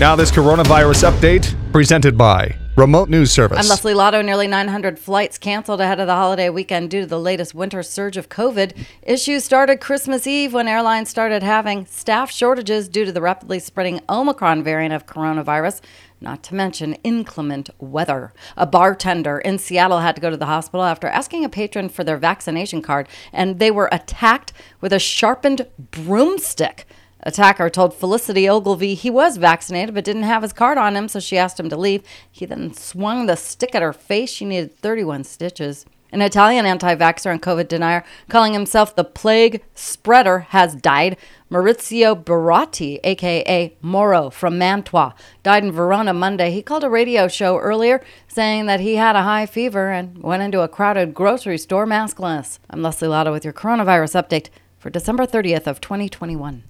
Now, this coronavirus update presented by Remote News Service. I'm Leslie Lotto. Nearly 900 flights canceled ahead of the holiday weekend due to the latest winter surge of COVID. Issues started Christmas Eve when airlines started having staff shortages due to the rapidly spreading Omicron variant of coronavirus, not to mention inclement weather. A bartender in Seattle had to go to the hospital after asking a patron for their vaccination card, and they were attacked with a sharpened broomstick. Attacker told Felicity Ogilvy he was vaccinated but didn't have his card on him, so she asked him to leave. He then swung the stick at her face. She needed 31 stitches. An Italian anti vaxxer and COVID denier, calling himself the plague spreader, has died. Maurizio Barotti, aka Moro from Mantua, died in Verona Monday. He called a radio show earlier saying that he had a high fever and went into a crowded grocery store maskless. I'm Leslie Lotto with your coronavirus update for December 30th of 2021.